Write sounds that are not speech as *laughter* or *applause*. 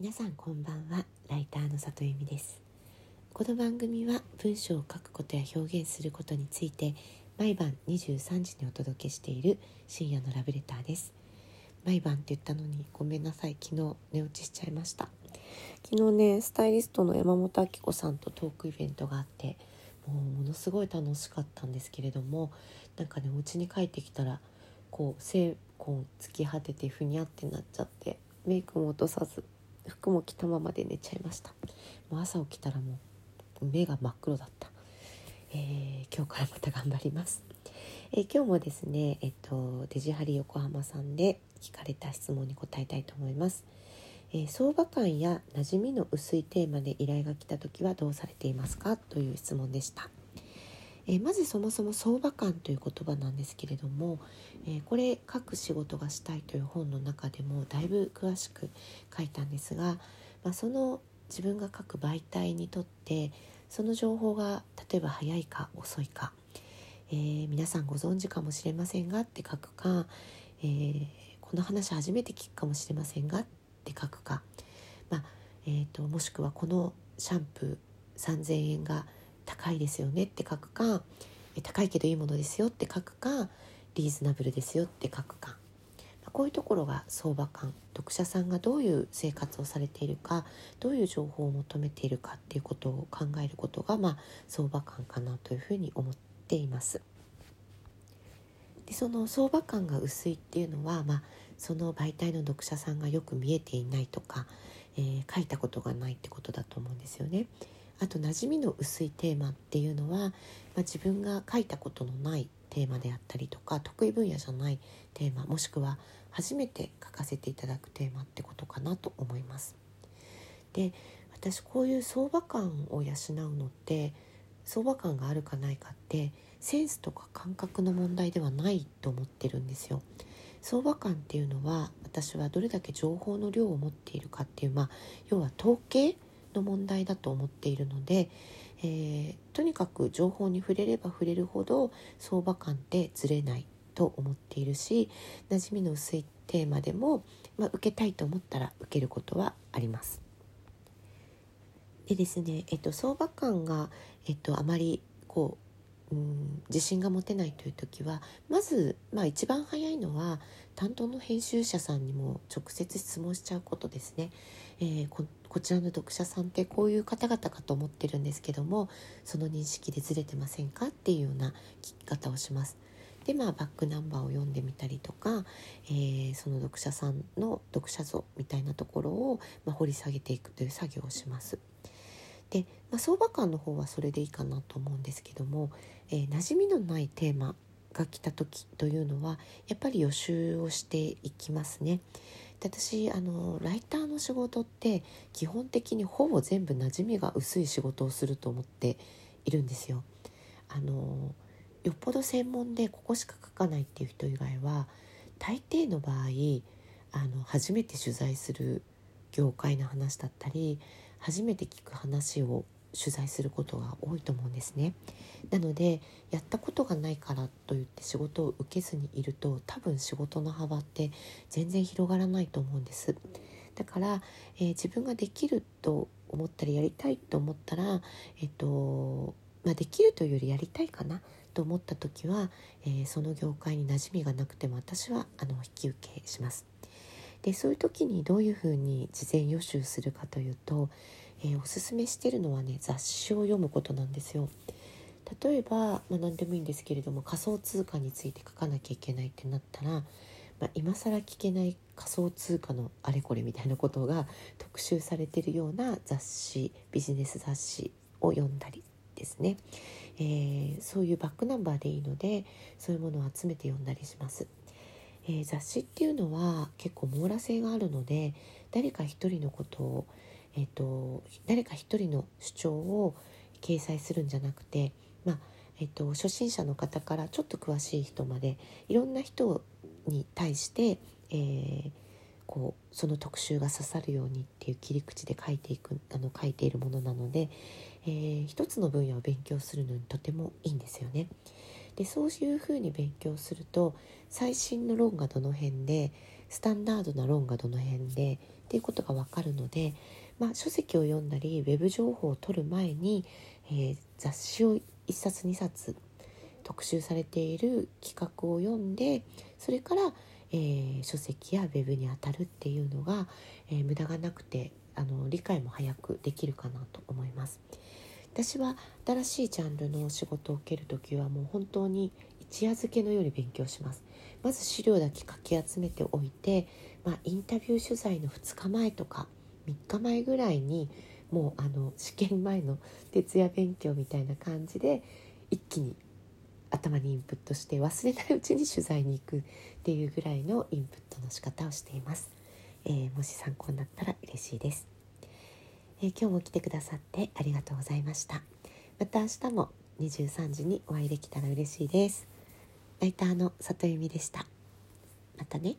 皆さんこんばんは。ライターの里由美です。この番組は文章を書くことや表現することについて毎晩23時にお届けしている深夜のラブレターです。毎晩って言ったのにごめんなさい。昨日寝落ちしちゃいました。昨日ねスタイリストの山本明子さんとトークイベントがあってもうものすごい楽しかったんですけれどもなんかねお家に帰ってきたらこう精魂突き果ててふにゃってなっちゃってメイクも落とさず服も着たままで寝ちゃいました。もう朝起きたらもう目が真っ黒だった、えー、今日からまた頑張ります、えー、今日もですねえっとデジハリ横浜さんで聞かれた質問に答えたいと思います、えー、相場感や馴染みの薄いテーマで依頼が来た時はどうされていますか？という質問でした。え、まずそもそも相場感という言葉なんですけれども、え、これ書く仕事がしたいという本の中でもだいぶ詳しく書いたんですが、まあ、その自分が書く媒体にとってその情報が例えば早いか遅いか、えー、皆さんご存知かもしれませんがって書くか、えー、この話初めて聞くかもしれませんがって書くか、まあえーともしくはこのシャンプー3,000円が高いですよねって書くか高いけどいいものですよって書くかリーズナブルですよって書くかこういうところが相場感読者さんがどういう生活をされているかどういう情報を求めているかっていうことを考えることが、まあ、相場感かなというふうに思っています。でその相場感が薄いっていうのは、まあ、その媒体の読者さんがよく見えていないとか、えー、書いたことがないってことだと思うんですよね。あと馴染みの薄いテーマっていうのは、まあ、自分が書いたことのないテーマであったりとか得意分野じゃないテーマもしくは初めて書かせていただくテーマってことかなと思います。で私こういう相場感を養うのって相場感があるかないかってセンスとか感覚の問題ではないと思ってるんですよ。相場感っていうのは私はどれだけ情報の量を持っているかっていうまあ要は統計の問題だと思っているので、えー、とにかく情報に触れれば触れるほど相場感ってずれないと思っているし馴染みの薄いテーマでも、まあ、受けたいと思ったら受けることはあります。でですね、えっと、相場感が、えっと、あまりこううん自信が持てないという時はまず、まあ、一番早いのは担当の編集者さんにも直接質問しちゃうことですね。えー、ここちらの読者さんってこういう方々かと思ってるんですけどもその認識でずれてませんかっていうような聞き方をします。でまあバックナンバーを読んでみたりとか、えー、その読者さんの読者像みたいなところを、まあ、掘り下げていくという作業をします。で、まあ、相場感の方はそれでいいかなと思うんですけども、えー、馴染みのないテーマが来た時というのはやっぱり予習をしていきますね。で私あのライターの仕事って基本的にほぼ全部馴染みが薄い仕事をすると思っているんですよ。あのよっぽど専門でここしか書かないっていう人以外は大抵の場合あの初めて取材する業界の話だったり初めて聞く話を取材することが多いと思うんですね。なのでやったことがないからといって仕事を受けずにいると多分仕事の幅って全然広がらないと思うんです。だから、えー、自分ができると思ったりやりたいと思ったら、えっとまあ、できるというよりやりたいかなと思った時は、えー、その業界に馴染みがなくても私はあの引き受けします。でそういう時にどういうふうに事前予習するかというと、えー、おすすめしてるのはね雑誌を読むことなんですよ。例えば、まあ、何でもいいんですけれども仮想通貨について書かなきゃいけないってなったら、まあ、今更聞けない仮想通貨のあれこれみたいなことが *laughs* 特集されてるような雑誌ビジネス雑誌を読んだりですね、えー、そういうバックナンバーでいいのでそういうものを集めて読んだりします。え、雑誌っていうのは結構網羅性があるので誰か一人のことを、えーと、誰か一人の主張を掲載するんじゃなくて、まあえーと、初心者の方からちょっと詳しい人までいろんな人に対して、えー、こうその特集が刺さるようにっていう切り口で書いていくあの書いているものなので、えー、一つの分野を勉強するのにとてもいいんですよね。でそういうふうに勉強すると最新の論がどの辺でスタンダードな論がどの辺でっていうことが分かるので、まあ、書籍を読んだりウェブ情報を取る前に、えー、雑誌を1冊2冊特集されている企画を読んでそれから、えー、書籍やウェブに当たるっていうのが、えー、無駄がなくてあの理解も早くできるかなと思います。私は新しいジャンルの仕事を受ける時はもう本当に一夜漬けのように勉強しますまず資料だけかき集めておいて、まあ、インタビュー取材の2日前とか3日前ぐらいにもうあの試験前の徹夜勉強みたいな感じで一気に頭にインプットして忘れないうちに取材に行くっていうぐらいのインプットの仕方をしています、えー、もし参考になったら嬉しいです、えー、今日も来てくださってありがとうございました。また明日も23時にお会いできたら嬉しいです。ライターの里由美でした。またね。